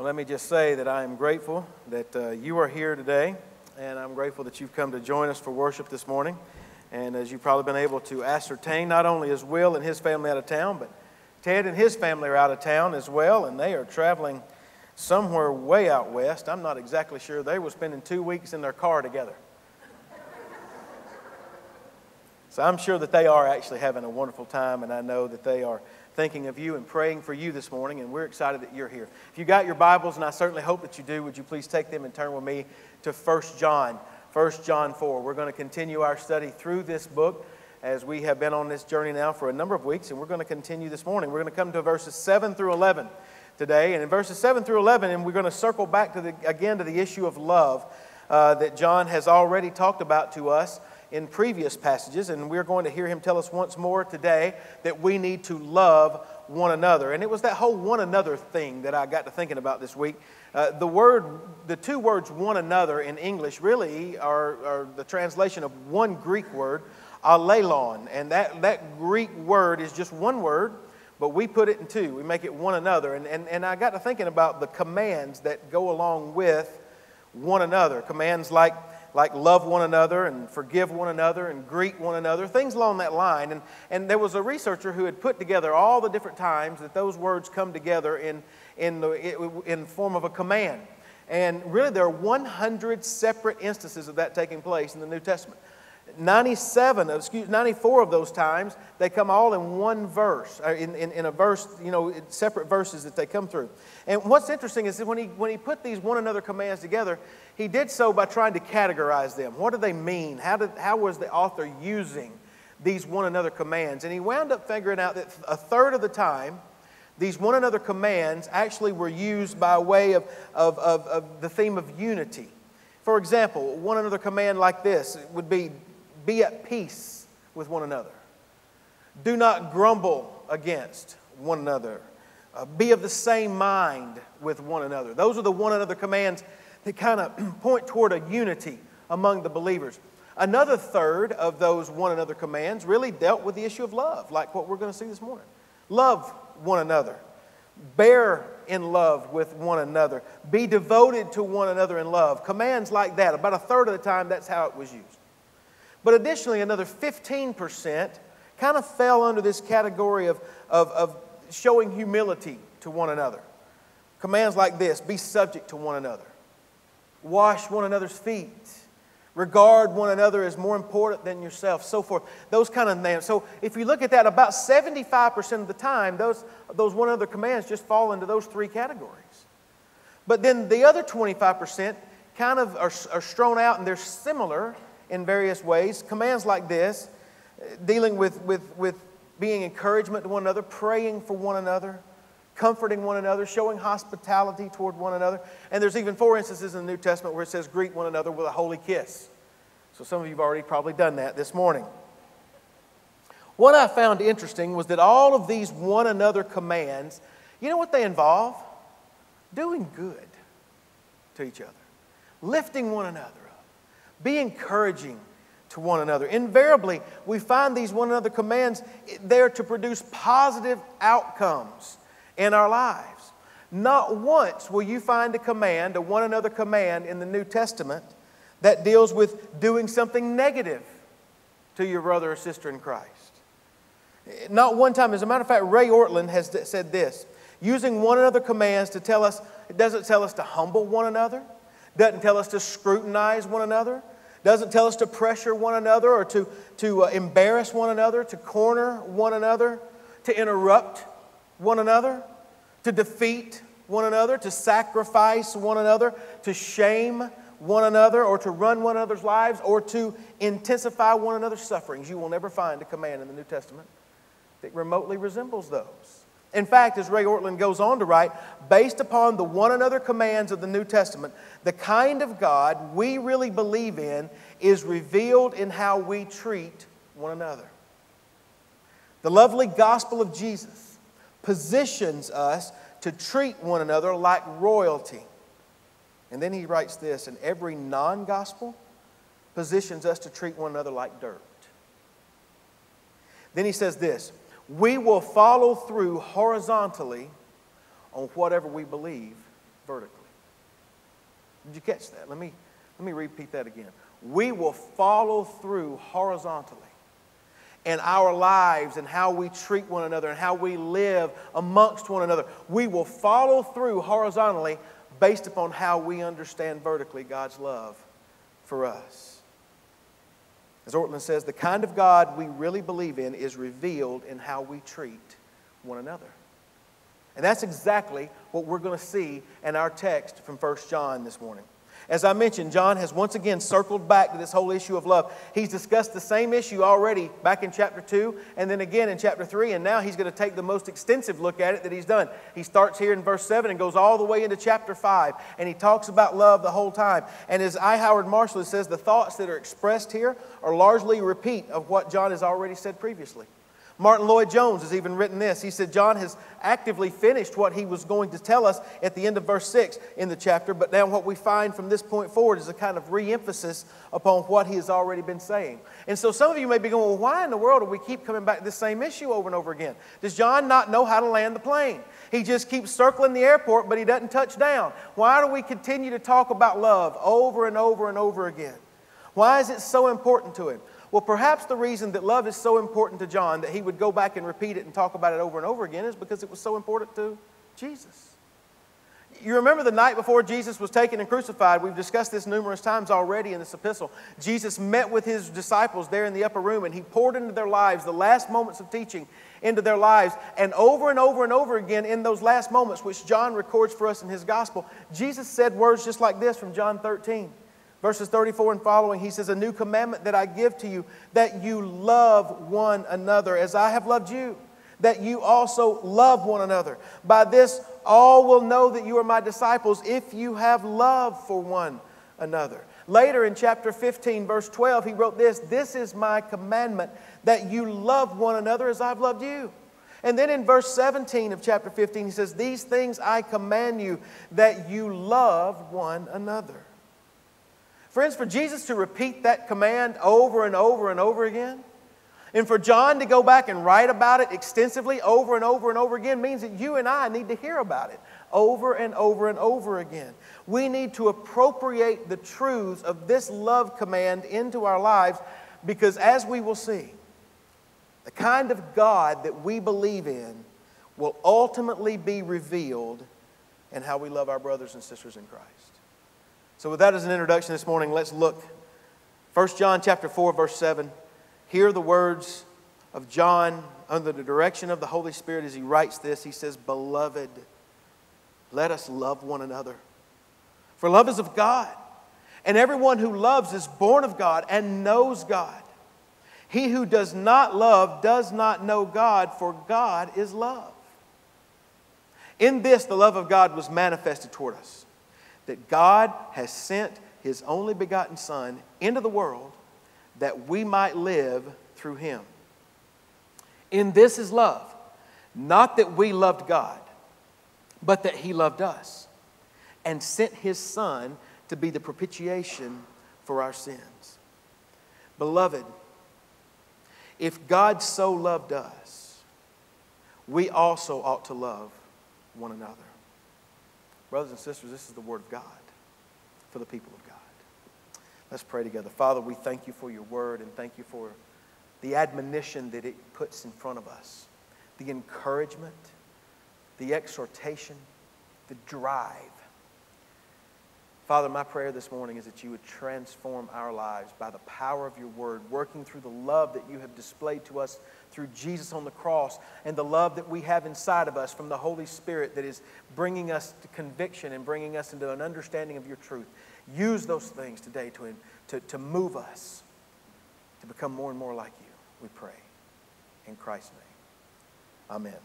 Well, let me just say that I am grateful that uh, you are here today, and I'm grateful that you've come to join us for worship this morning. And as you've probably been able to ascertain, not only is Will and his family out of town, but Ted and his family are out of town as well, and they are traveling somewhere way out west. I'm not exactly sure. They were spending two weeks in their car together. so I'm sure that they are actually having a wonderful time, and I know that they are thinking of you and praying for you this morning, and we're excited that you're here. If you got your Bibles, and I certainly hope that you do, would you please take them and turn with me to 1 John, 1 John 4. We're going to continue our study through this book as we have been on this journey now for a number of weeks, and we're going to continue this morning. We're going to come to verses 7 through 11 today, and in verses 7 through 11, and we're going to circle back to the, again to the issue of love uh, that John has already talked about to us in previous passages, and we're going to hear him tell us once more today that we need to love one another. And it was that whole one another thing that I got to thinking about this week. Uh, the word, the two words one another in English really are, are the translation of one Greek word, allelon. And that, that Greek word is just one word, but we put it in two. We make it one another. And, and, and I got to thinking about the commands that go along with one another. Commands like like love one another and forgive one another and greet one another, things along that line. And, and there was a researcher who had put together all the different times that those words come together in, in, the, in form of a command. And really, there are 100 separate instances of that taking place in the New Testament. 97 of, excuse, 94 of those times, they come all in one verse, uh, in, in, in a verse, you know, separate verses that they come through. And what's interesting is that when he, when he put these one another commands together, he did so by trying to categorize them. What do they mean? How, did, how was the author using these one another commands? And he wound up figuring out that a third of the time, these one another commands actually were used by way of, of, of, of the theme of unity. For example, one another command like this would be be at peace with one another. Do not grumble against one another. Uh, be of the same mind with one another. Those are the one another commands that kind of point toward a unity among the believers. Another third of those one another commands really dealt with the issue of love, like what we're going to see this morning. Love one another. Bear in love with one another. Be devoted to one another in love. Commands like that. About a third of the time, that's how it was used. But additionally, another 15% kind of fell under this category of, of, of showing humility to one another. Commands like this be subject to one another, wash one another's feet, regard one another as more important than yourself, so forth. Those kind of names. So if you look at that, about 75% of the time, those, those one other commands just fall into those three categories. But then the other 25% kind of are, are strewn out and they're similar in various ways. Commands like this, uh, dealing with, with, with being encouragement to one another, praying for one another, comforting one another, showing hospitality toward one another. And there's even four instances in the New Testament where it says, greet one another with a holy kiss. So some of you have already probably done that this morning. What I found interesting was that all of these one another commands, you know what they involve? Doing good to each other, lifting one another be encouraging to one another. Invariably, we find these one another commands there to produce positive outcomes in our lives. Not once will you find a command, a one another command in the New Testament that deals with doing something negative to your brother or sister in Christ. Not one time. As a matter of fact, Ray Ortlund has said this using one another commands to tell us, it doesn't tell us to humble one another, doesn't tell us to scrutinize one another, doesn't tell us to pressure one another or to, to uh, embarrass one another, to corner one another, to interrupt one another, to defeat one another, to sacrifice one another, to shame one another, or to run one another's lives, or to intensify one another's sufferings. You will never find a command in the New Testament that remotely resembles those. In fact, as Ray Ortlund goes on to write, based upon the one another commands of the New Testament, the kind of God we really believe in is revealed in how we treat one another. The lovely gospel of Jesus positions us to treat one another like royalty. And then he writes this, and every non gospel positions us to treat one another like dirt. Then he says this we will follow through horizontally on whatever we believe vertically. Did you catch that? Let me, let me repeat that again. We will follow through horizontally in our lives and how we treat one another and how we live amongst one another. We will follow through horizontally based upon how we understand vertically God's love for us. As Ortlund says, the kind of God we really believe in is revealed in how we treat one another. And that's exactly what we're going to see in our text from 1 John this morning. As I mentioned, John has once again circled back to this whole issue of love. He's discussed the same issue already back in chapter 2 and then again in chapter 3, and now he's going to take the most extensive look at it that he's done. He starts here in verse 7 and goes all the way into chapter 5, and he talks about love the whole time. And as I. Howard Marshall says, the thoughts that are expressed here are largely a repeat of what John has already said previously. Martyn Lloyd-Jones has even written this. He said, John has actively finished what he was going to tell us at the end of verse 6 in the chapter, but now what we find from this point forward is a kind of re emphasis upon what he has already been saying. And so some of you may be going, well, why in the world do we keep coming back to this same issue over and over again? Does John not know how to land the plane? He just keeps circling the airport, but he doesn't touch down. Why do we continue to talk about love over and over and over again? Why is it so important to him? Well, perhaps the reason that love is so important to John that he would go back and repeat it and talk about it over and over again is because it was so important to Jesus. You remember the night before Jesus was taken and crucified? We've discussed this numerous times already in this epistle. Jesus met with his disciples there in the upper room and he poured into their lives the last moments of teaching into their lives. And over and over and over again in those last moments, which John records for us in his gospel, Jesus said words just like this from John 13. Verses 34 and following, he says, A new commandment that I give to you, that you love one another as I have loved you, that you also love one another. By this, all will know that you are my disciples if you have love for one another. Later in chapter 15, verse 12, he wrote this This is my commandment, that you love one another as I've loved you. And then in verse 17 of chapter 15, he says, These things I command you, that you love one another. Friends, for Jesus to repeat that command over and over and over again, and for John to go back and write about it extensively over and over and over again means that you and I need to hear about it over and over and over again. We need to appropriate the truths of this love command into our lives because, as we will see, the kind of God that we believe in will ultimately be revealed in how we love our brothers and sisters in Christ. So with that as an introduction this morning, let's look. 1 John chapter 4, verse 7. Hear the words of John under the direction of the Holy Spirit as he writes this. He says, Beloved, let us love one another. For love is of God, and everyone who loves is born of God and knows God. He who does not love does not know God, for God is love. In this, the love of God was manifested toward us that God has sent his only begotten Son into the world that we might live through him. In this is love, not that we loved God, but that he loved us and sent his Son to be the propitiation for our sins. Beloved, if God so loved us, we also ought to love one another. Brothers and sisters, this is the Word of God for the people of God. Let's pray together. Father, we thank you for your Word and thank you for the admonition that it puts in front of us, the encouragement, the exhortation, the drive. Father, my prayer this morning is that you would transform our lives by the power of your word, working through the love that you have displayed to us through Jesus on the cross and the love that we have inside of us from the Holy Spirit that is bringing us to conviction and bringing us into an understanding of your truth. Use those things today to, to, to move us to become more and more like you, we pray. In Christ's name. Amen.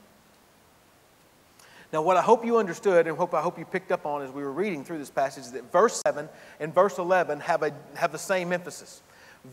Now, what I hope you understood and hope I hope you picked up on as we were reading through this passage is that verse 7 and verse 11 have, a, have the same emphasis.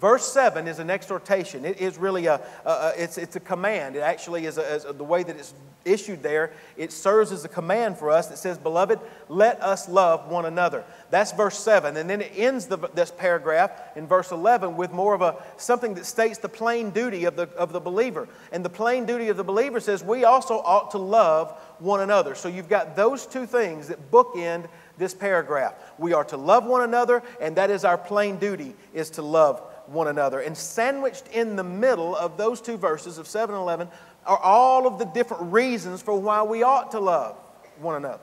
Verse 7 is an exhortation. It is really a, a, a it's, it's a command. It actually is, a, is the way that it's issued there. It serves as a command for us that says, Beloved, let us love one another. That's verse 7. And then it ends the, this paragraph in verse 11 with more of a something that states the plain duty of the, of the believer. And the plain duty of the believer says, We also ought to love one another. So you've got those two things that bookend this paragraph. We are to love one another, and that is our plain duty, is to love one another. And sandwiched in the middle of those two verses of 7 and 11 are all of the different reasons for why we ought to love one another.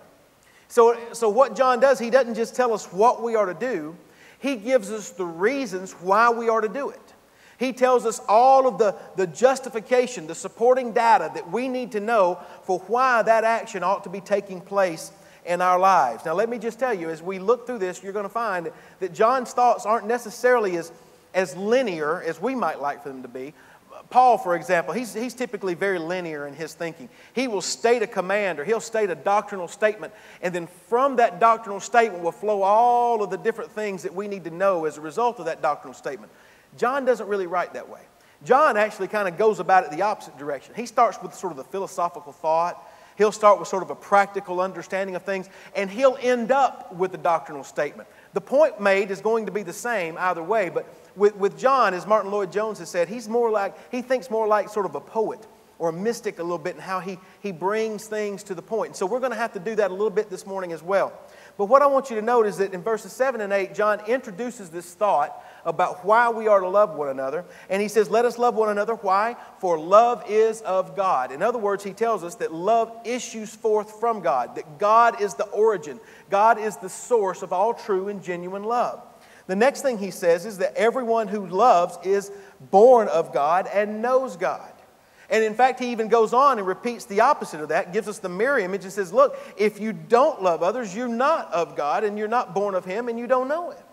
So, so what John does, he doesn't just tell us what we are to do, he gives us the reasons why we are to do it. He tells us all of the, the justification, the supporting data that we need to know for why that action ought to be taking place in our lives. Now, let me just tell you, as we look through this, you're going to find that John's thoughts aren't necessarily as as linear as we might like for them to be. Paul, for example, he's, he's typically very linear in his thinking. He will state a command or he'll state a doctrinal statement, and then from that doctrinal statement will flow all of the different things that we need to know as a result of that doctrinal statement. John doesn't really write that way. John actually kind of goes about it the opposite direction. He starts with sort of the philosophical thought, he'll start with sort of a practical understanding of things, and he'll end up with the doctrinal statement. The point made is going to be the same either way, but with, with John, as Martyn Lloyd-Jones has said, he's more like, he thinks more like sort of a poet or a mystic a little bit in how he, he brings things to the point. And so we're going to have to do that a little bit this morning as well. But what I want you to note is that in verses 7 and 8, John introduces this thought about why we are to love one another. And he says, Let us love one another. Why? For love is of God. In other words, he tells us that love issues forth from God, that God is the origin, God is the source of all true and genuine love. The next thing he says is that everyone who loves is born of God and knows God. And in fact, he even goes on and repeats the opposite of that, gives us the mirror image and says, Look, if you don't love others, you're not of God and you're not born of Him and you don't know Him.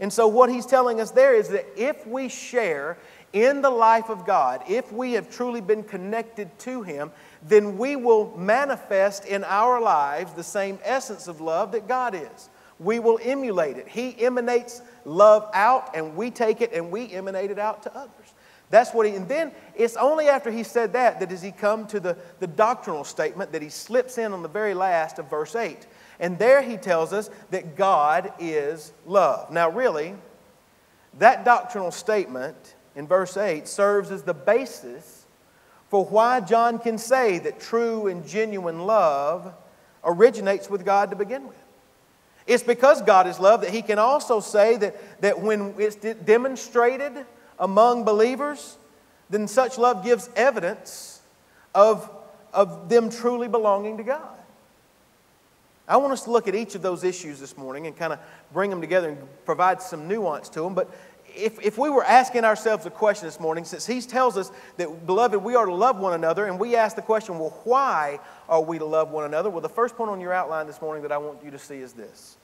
And so, what he's telling us there is that if we share in the life of God, if we have truly been connected to Him, then we will manifest in our lives the same essence of love that God is. We will emulate it. He emanates love out, and we take it and we emanate it out to others. That's what he, and then it's only after he said that that does he come to the, the doctrinal statement that he slips in on the very last of verse 8. And there he tells us that God is love. Now, really, that doctrinal statement in verse 8 serves as the basis for why John can say that true and genuine love originates with God to begin with. It's because God is love that he can also say that, that when it's demonstrated among believers, then such love gives evidence of, of them truly belonging to God. I want us to look at each of those issues this morning and kind of bring them together and provide some nuance to them. But if, if we were asking ourselves a question this morning, since he tells us that, beloved, we are to love one another, and we ask the question, well, why are we to love one another? Well, the first point on your outline this morning that I want you to see is this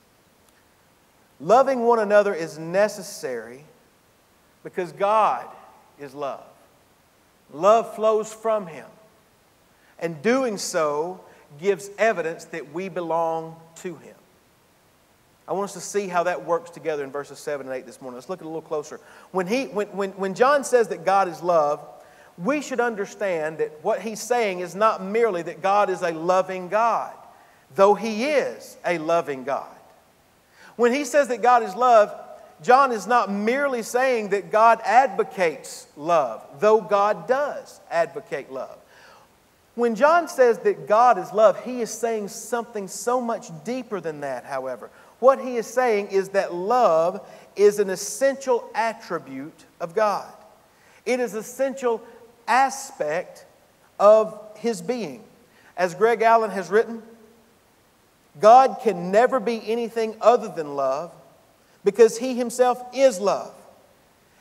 Loving one another is necessary because God is love. Love flows from Him. And doing so gives evidence that we belong to Him. I want us to see how that works together in verses 7 and 8 this morning. Let's look at it a little closer. When, he, when, when, when John says that God is love, we should understand that what he's saying is not merely that God is a loving God, though he is a loving God. When he says that God is love, John is not merely saying that God advocates love, though God does advocate love. When John says that God is love, he is saying something so much deeper than that, however. What he is saying is that love is an essential attribute of God. It is an essential aspect of his being. As Greg Allen has written, God can never be anything other than love because he himself is love.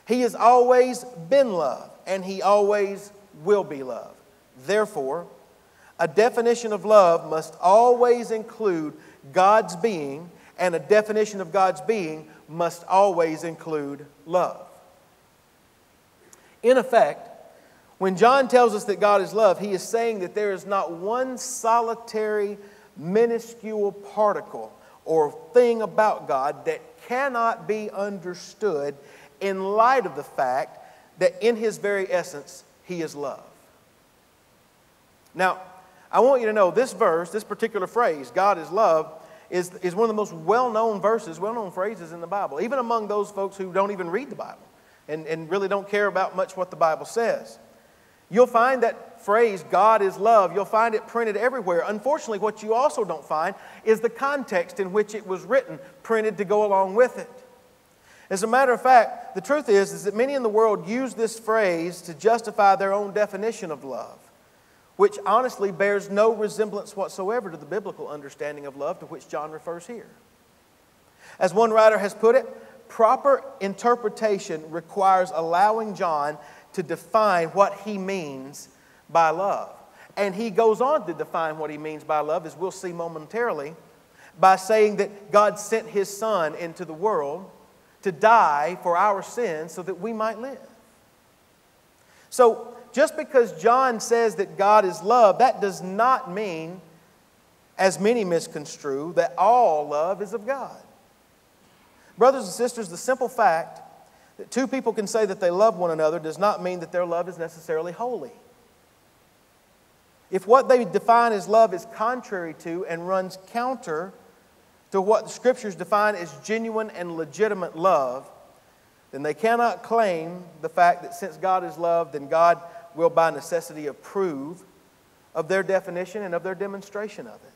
He has always been love and he always will be love. Therefore, a definition of love must always include God's being and a definition of God's being must always include love. In effect, when John tells us that God is love, he is saying that there is not one solitary, minuscule particle or thing about God that cannot be understood in light of the fact that in his very essence, he is love. Now, I want you to know this verse, this particular phrase, God is love, is, is one of the most well known verses, well known phrases in the Bible, even among those folks who don't even read the Bible and, and really don't care about much what the Bible says. You'll find that phrase, God is love, you'll find it printed everywhere. Unfortunately, what you also don't find is the context in which it was written, printed to go along with it. As a matter of fact, the truth is, is that many in the world use this phrase to justify their own definition of love, which honestly bears no resemblance whatsoever to the biblical understanding of love to which John refers here. As one writer has put it, proper interpretation requires allowing John to define what he means by love. And he goes on to define what he means by love, as we'll see momentarily, by saying that God sent his Son into the world to die for our sins so that we might live. So, just because John says that God is love, that does not mean, as many misconstrue, that all love is of God. Brothers and sisters, the simple fact that two people can say that they love one another does not mean that their love is necessarily holy. If what they define as love is contrary to and runs counter to what the scriptures define as genuine and legitimate love, then they cannot claim the fact that since God is love, then God will by necessity approve of their definition and of their demonstration of it.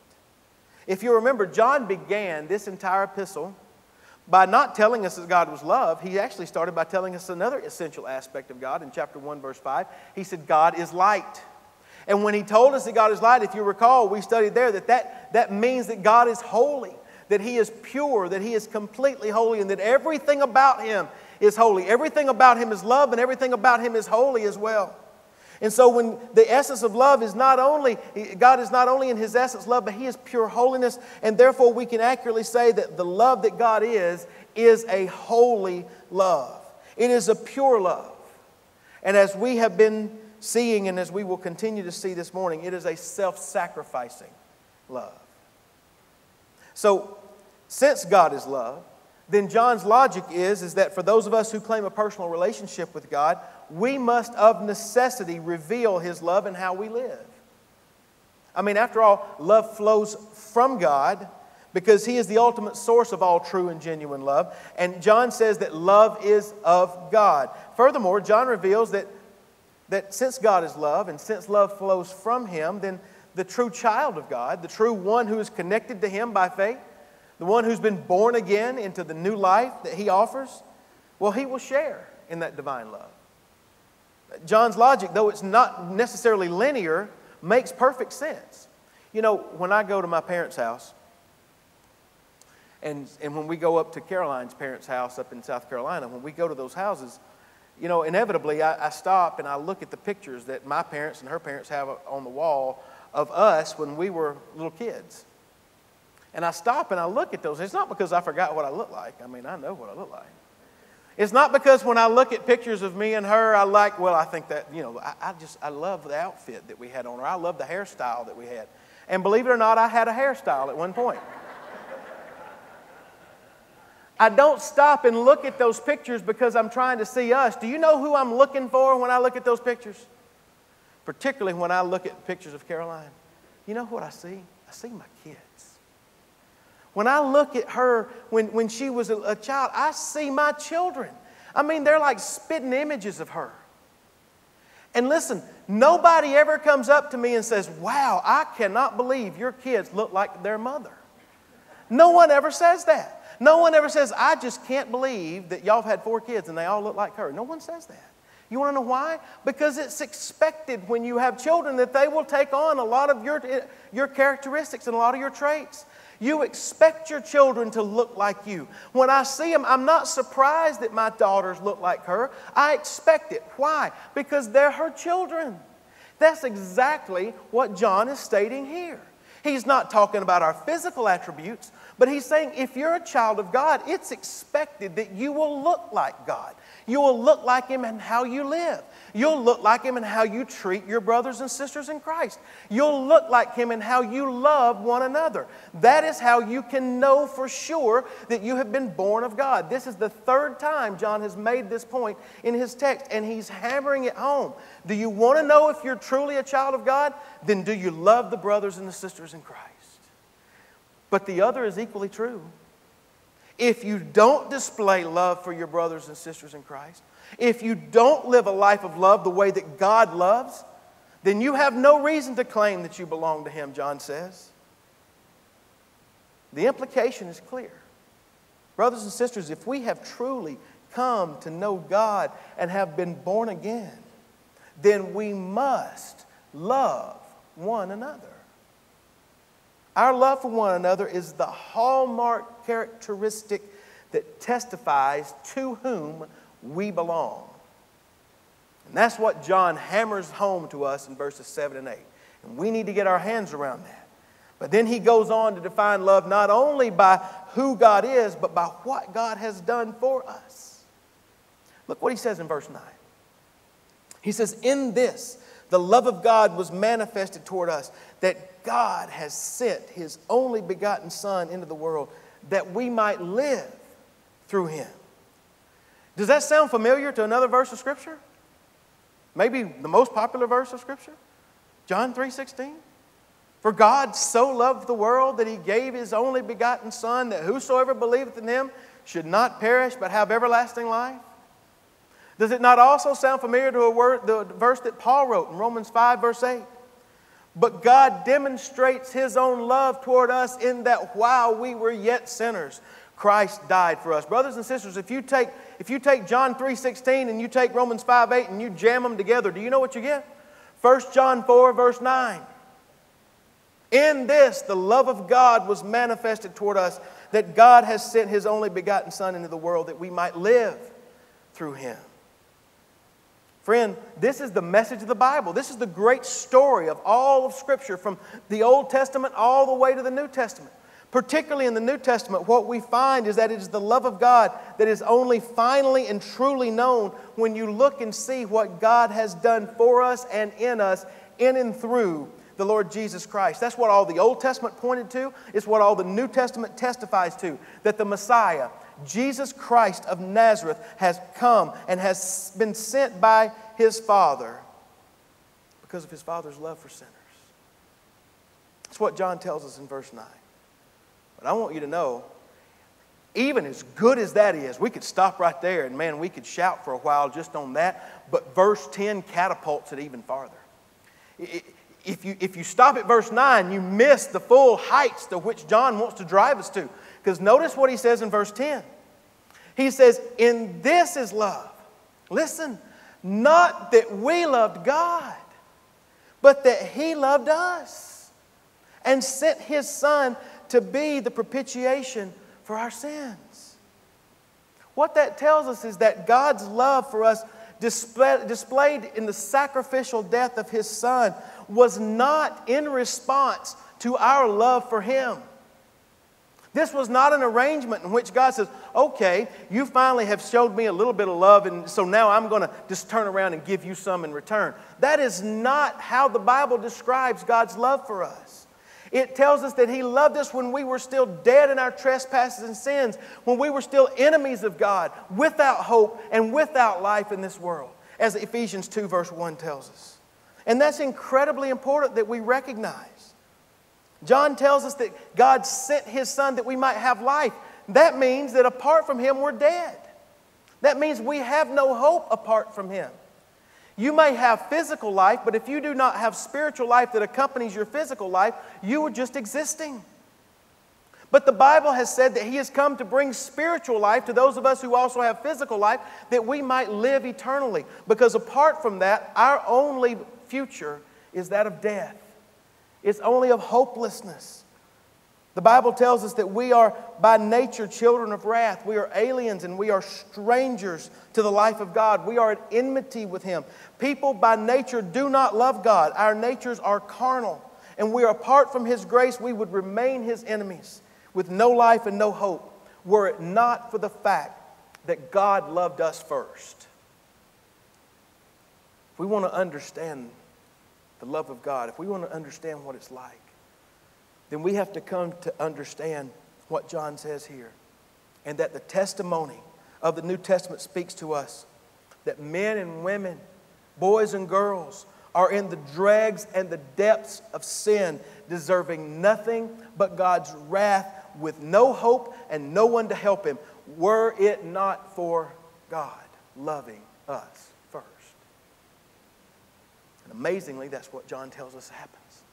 If you remember, John began this entire epistle by not telling us that God was love, he actually started by telling us another essential aspect of God in chapter 1, verse 5. He said, God is light. And when he told us that God is light, if you recall, we studied there that that, that means that God is holy, that he is pure, that he is completely holy, and that everything about him is holy. Everything about him is love, and everything about him is holy as well. And so, when the essence of love is not only, God is not only in His essence love, but He is pure holiness. And therefore, we can accurately say that the love that God is, is a holy love. It is a pure love. And as we have been seeing, and as we will continue to see this morning, it is a self sacrificing love. So, since God is love, then John's logic is, is that for those of us who claim a personal relationship with God, we must of necessity reveal His love in how we live. I mean, after all, love flows from God because He is the ultimate source of all true and genuine love. And John says that love is of God. Furthermore, John reveals that, that since God is love and since love flows from Him, then the true child of God, the true one who is connected to Him by faith, the one who's been born again into the new life that he offers, well, he will share in that divine love. John's logic, though it's not necessarily linear, makes perfect sense. You know, when I go to my parents' house, and, and when we go up to Caroline's parents' house up in South Carolina, when we go to those houses, you know, inevitably I, I stop and I look at the pictures that my parents and her parents have on the wall of us when we were little kids. And I stop and I look at those. It's not because I forgot what I look like. I mean, I know what I look like. It's not because when I look at pictures of me and her, I like, well, I think that, you know, I, I just, I love the outfit that we had on her. I love the hairstyle that we had. And believe it or not, I had a hairstyle at one point. I don't stop and look at those pictures because I'm trying to see us. Do you know who I'm looking for when I look at those pictures? Particularly when I look at pictures of Caroline. You know what I see? I see my kids. When I look at her when, when she was a, child, I see my children. I mean, they're like spitting images of her. And listen, nobody ever comes up to me and says, Wow, I cannot believe your kids look like their mother. No one ever says that. No one ever says, I just can't believe that y'all have had four kids and they all look like her. No one says that. You want to know why? Because it's expected when you have children that they will take on a lot of your, eh, your characteristics and a lot of your traits. You expect your children to look like you. When I see them, I'm not surprised that my daughters look like her. I expect it. Why? Because they're her children. That's exactly what John is stating here. He's not talking about our physical attributes, but he's saying if you're a child of God, it's expected that you will look like God. You will look like Him in how you live. You'll look like Him in how you treat your brothers and sisters in Christ. You'll look like Him in how you love one another. That is how you can know for sure that you have been born of God. This is the third time John has made this point in his text, and he's hammering it home. Do you want to know if you're truly a child of God? Then do you love the brothers and the sisters in Christ? But the other is equally true. If you don't display love for your brothers and sisters in Christ, if you don't live a life of love the way that God loves, then you have no reason to claim that you belong to Him, John says. The implication is clear. Brothers and sisters, if we have truly come to know God and have been born again, then we must love one another. Our love for one another is the hallmark characteristic that testifies to whom we belong. And that's what John hammers home to us in verses 7 and 8. And we need to get our hands around that. But then he goes on to define love not only by who God is, but by what God has done for us. Look what he says in verse 9. He says, In this, the love of God was manifested toward us, that God has sent his only begotten Son into the world that we might live through him. Does that sound familiar to another verse of Scripture? Maybe the most popular verse of Scripture? John 3:16. For God so loved the world that he gave his only begotten Son, that whosoever believeth in him should not perish but have everlasting life. Does it not also sound familiar to a word, the verse that Paul wrote in Romans 5, verse 8? But God demonstrates his own love toward us in that while we were yet sinners, Christ died for us. Brothers and sisters, if you take, if you take John 3.16 and you take Romans 5, 8 and you jam them together, do you know what you get? 1 John 4, verse 9. In this, the love of God was manifested toward us, that God has sent his only begotten Son into the world that we might live through him. Friend, this is the message of the Bible. This is the great story of all of Scripture from the Old Testament all the way to the New Testament. Particularly in the New Testament, what we find is that it is the love of God that is only finally and truly known when you look and see what God has done for us and in us, in and through the Lord Jesus Christ. That's what all the Old Testament pointed to. It's what all the New Testament testifies to that the Messiah, Jesus Christ of Nazareth has come and has been sent by his Father because of his Father's love for sinners. That's what John tells us in verse 9. But I want you to know, even as good as that is, we could stop right there and man, we could shout for a while just on that, but verse 10 catapults it even farther. If you, if you stop at verse 9, you miss the full heights to which John wants to drive us to. Because notice what he says in verse 10. He says, In this is love. Listen, not that we loved God, but that He loved us and sent His Son to be the propitiation for our sins. What that tells us is that God's love for us, displayed in the sacrificial death of His Son, was not in response to our love for Him. This was not an arrangement in which God says, okay, you finally have showed me a little bit of love, and so now I'm going to just turn around and give you some in return. That is not how the Bible describes God's love for us. It tells us that He loved us when we were still dead in our trespasses and sins, when we were still enemies of God, without hope and without life in this world, as Ephesians 2, verse 1 tells us. And that's incredibly important that we recognize. John tells us that God sent his son that we might have life. That means that apart from him, we're dead. That means we have no hope apart from him. You may have physical life, but if you do not have spiritual life that accompanies your physical life, you are just existing. But the Bible has said that He has come to bring spiritual life to those of us who also have physical life that we might live eternally. Because apart from that, our only future is that of death it's only of hopelessness. The Bible tells us that we are by nature children of wrath. We are aliens and we are strangers to the life of God. We are at enmity with Him. People by nature do not love God. Our natures are carnal. and we are apart from His grace, we would remain His enemies with no life and no hope were it not for the fact that God loved us first. If we want to understand the love of God, if we want to understand what it's like, then we have to come to understand what John says here. And that the testimony of the New Testament speaks to us that men and women, boys and girls, are in the dregs and the depths of sin, deserving nothing but God's wrath with no hope and no one to help him, were it not for God loving us first. And amazingly, that's what John tells us happens.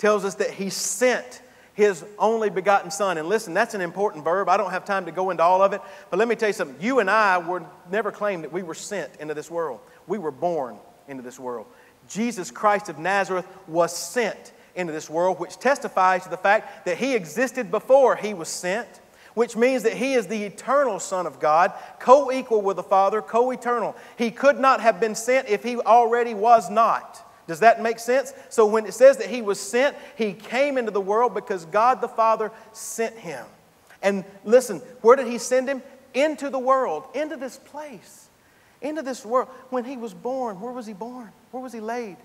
Tells us that he sent his only begotten son. And listen, that's an important verb. I don't have time to go into all of it, but let me tell you something. You and I were never claimed that we were sent into this world. We were born into this world. Jesus Christ of Nazareth was sent into this world, which testifies to the fact that he existed before he was sent, which means that he is the eternal Son of God, co equal with the Father, co eternal. He could not have been sent if he already was not. Does that make sense? So when it says that he was sent, he came into the world because God the Father sent him. And listen, where did he send him? Into the world, into this place, into this world. When he was born, where was he born? Where was he laid?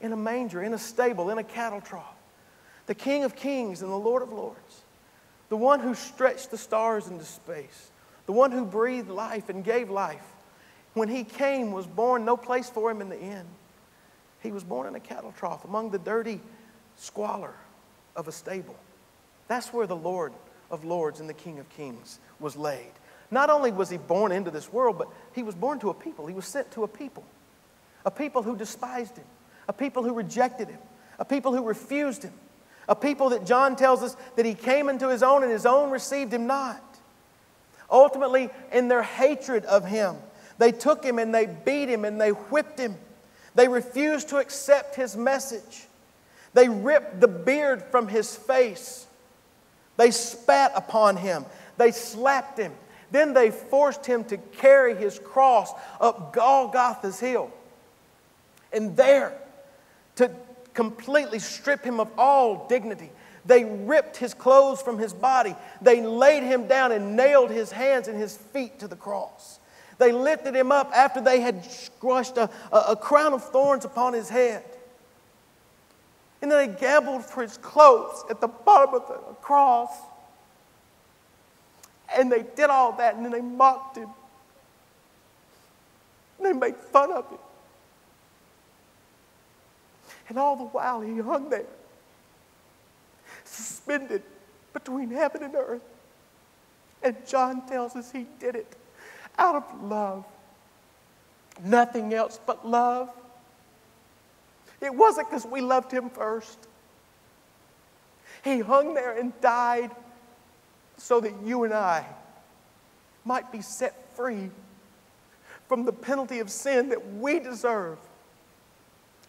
In a manger, in a stable, in a cattle trough. The King of Kings and the Lord of Lords. The one who stretched the stars into space. The one who breathed life and gave life. When he came, was born, no place for him in the inn. He was born in a cattle trough among the dirty squalor of a stable. That's where the Lord of Lords and the King of Kings was laid. Not only was he born into this world, but he was born to a people. He was sent to a people a people who despised him, a people who rejected him, a people who refused him, a people that John tells us that he came into his own and his own received him not. Ultimately, in their hatred of him, they took him and they beat him and they whipped him. They refused to accept his message. They ripped the beard from his face. They spat upon him. They slapped him. Then they forced him to carry his cross up Golgotha's hill. And there, to completely strip him of all dignity, they ripped his clothes from his body. They laid him down and nailed his hands and his feet to the cross. They lifted him up after they had crushed a, a, a crown of thorns upon his head. And then they gambled for his clothes at the bottom of the cross. And they did all that, and then they mocked him. And they made fun of him. And all the while he hung there, suspended between heaven and earth. And John tells us he did it out of love. Nothing else but love. It wasn't because we loved him first. He hung there and died so that you and I might be set free from the penalty of sin that we deserve.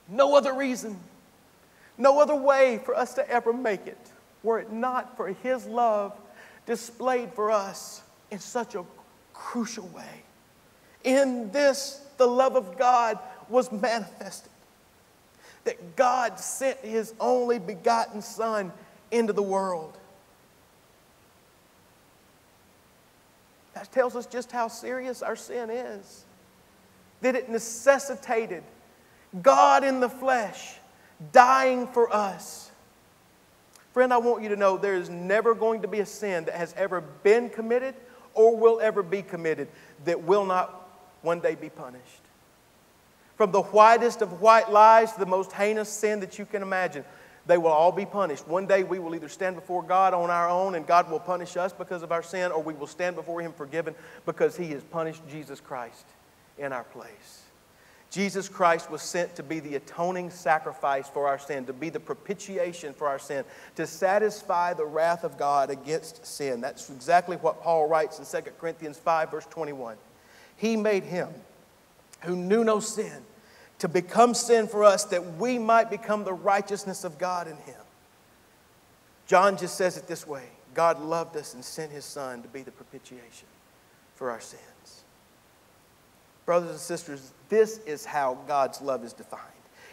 No other reason, no other way for us to ever make it were it not for His love displayed for us in such a crucial way. In this, the love of God was manifested. That God sent His only begotten Son into the world. That tells us just how serious our sin is. That it necessitated God in the flesh, dying for us. Friend, I want you to know there is never going to be a sin that has ever been committed or will ever be committed that will not one day be punished. From the whitest of white lies to the most heinous sin that you can imagine, they will all be punished. One day we will either stand before God on our own and God will punish us because of our sin, or we will stand before Him forgiven because He has punished Jesus Christ in our place. Jesus Christ was sent to be the atoning sacrifice for our sin, to be the propitiation for our sin, to satisfy the wrath of God against sin. That's exactly what Paul writes in 2 Corinthians 5, verse 21. He made him who knew no sin to become sin for us that we might become the righteousness of God in him. John just says it this way God loved us and sent his son to be the propitiation for our sins. Brothers and sisters, this is how God's love is defined.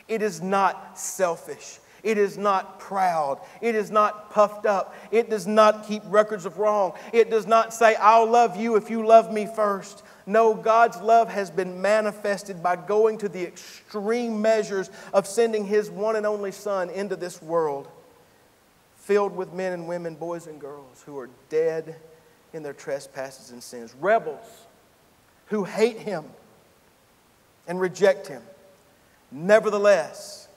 It is not selfish. It is not proud. It is not puffed up. It does not keep records of wrong. It does not say, I'll love you if you love me first. No, God's love has been manifested by going to the extreme measures of sending His one and only Son into this world, filled with men and women, boys and girls who are dead in their trespasses and sins, rebels who hate Him and reject Him. Nevertheless,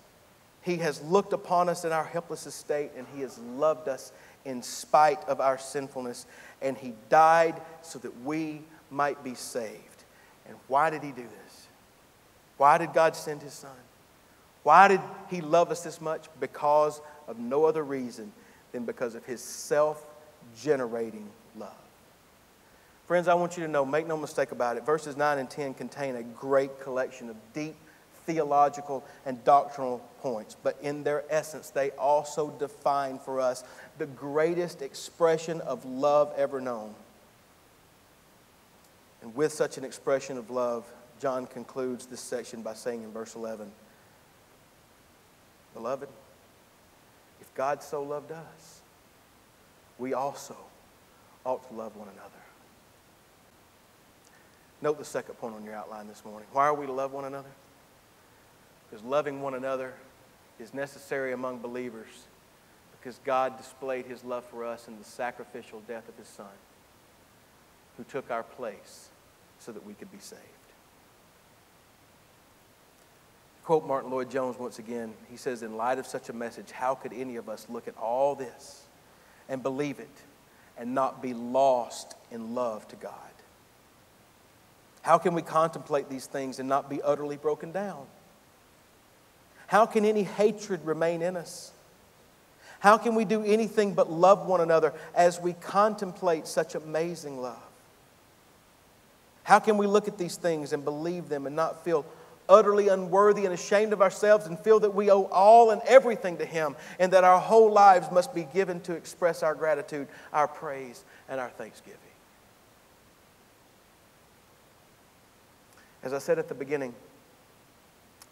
he has looked upon us in our helpless estate and He has loved us in spite of our sinfulness. And He died so that we might be saved. And why did He do this? Why did God send His Son? Why did He love us this much? Because of no other reason than because of His self generating. Friends, I want you to know, make no mistake about it, verses 9 and 10 contain a great collection of deep theological and doctrinal points, but in their essence, they also define for us the greatest expression of love ever known. And with such an expression of love, John concludes this section by saying in verse 11 Beloved, if God so loved us, we also ought to love one another. Note the second point on your outline this morning. Why are we to love one another? because loving one another is necessary among believers because God displayed his love for us in the sacrificial death of his Son, who took our place so that we could be saved. Quote Martyn Lloyd-Jones once again. He says, In light of such a message, how could any of us look at all this and believe it and not be lost in love to God? How can we contemplate these things and not be utterly broken down? How can any hatred remain in us? How can we do anything but love one another as we contemplate such amazing love? How can we look at these things and believe them and not feel utterly unworthy and ashamed of ourselves and feel that we owe all and everything to Him and that our whole lives must be given to express our gratitude, our praise, and our thanksgiving? As I said at the beginning,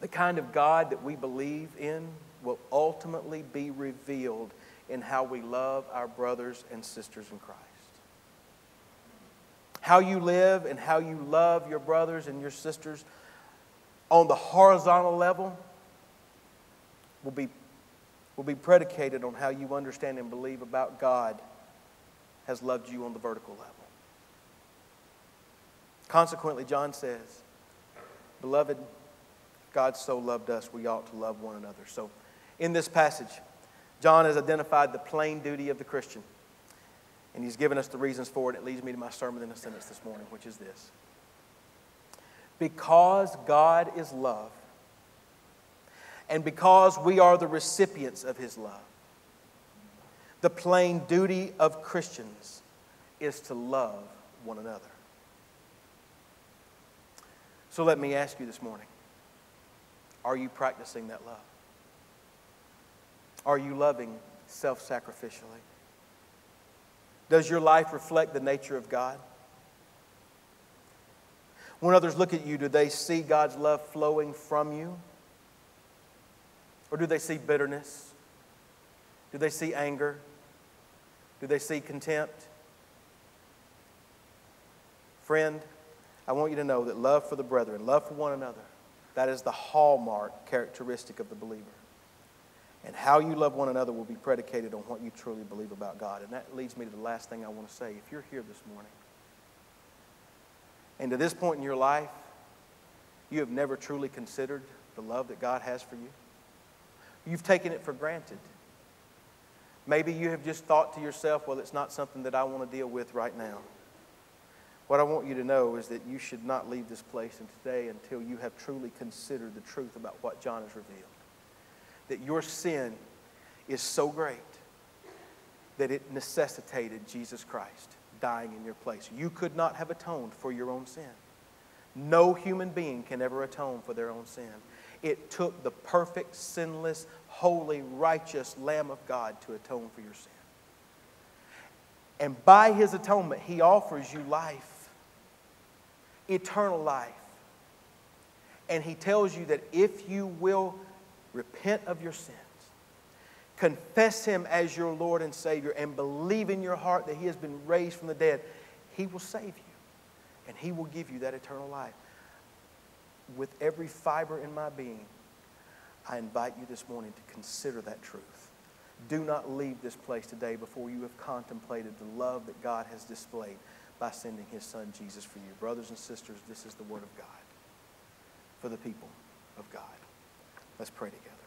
the kind of God that we believe in will ultimately be revealed in how we love our brothers and sisters in Christ. How you live and how you love your brothers and your sisters on the horizontal level will be, will be predicated on how you understand and believe about God has loved you on the vertical level. Consequently, John says, Beloved, God so loved us, we ought to love one another. So, in this passage, John has identified the plain duty of the Christian, and he's given us the reasons for it. It leads me to my sermon in a sentence this morning, which is this Because God is love, and because we are the recipients of his love, the plain duty of Christians is to love one another. So let me ask you this morning are you practicing that love? Are you loving self sacrificially? Does your life reflect the nature of God? When others look at you, do they see God's love flowing from you? Or do they see bitterness? Do they see anger? Do they see contempt? Friend, I want you to know that love for the brethren, love for one another, that is the hallmark characteristic of the believer. And how you love one another will be predicated on what you truly believe about God. And that leads me to the last thing I want to say. If you're here this morning, and to this point in your life, you have never truly considered the love that God has for you, you've taken it for granted. Maybe you have just thought to yourself, well, it's not something that I want to deal with right now. What I want you to know is that you should not leave this place today until you have truly considered the truth about what John has revealed. That your sin is so great that it necessitated Jesus Christ dying in your place. You could not have atoned for your own sin. No human being can ever atone for their own sin. It took the perfect, sinless, holy, righteous Lamb of God to atone for your sin. And by his atonement, he offers you life eternal life. And he tells you that if you will repent of your sins confess Him as your Lord and Savior, and believe in your heart that He has been raised from the dead, He will save you and He will give you that eternal life. With every fiber in my being, I invite you this morning to consider that truth. Do not leave this place today before you have contemplated the love that God has displayed by sending His Son Jesus for you. Brothers and sisters, this is the Word of God for the people of God. Let's pray together.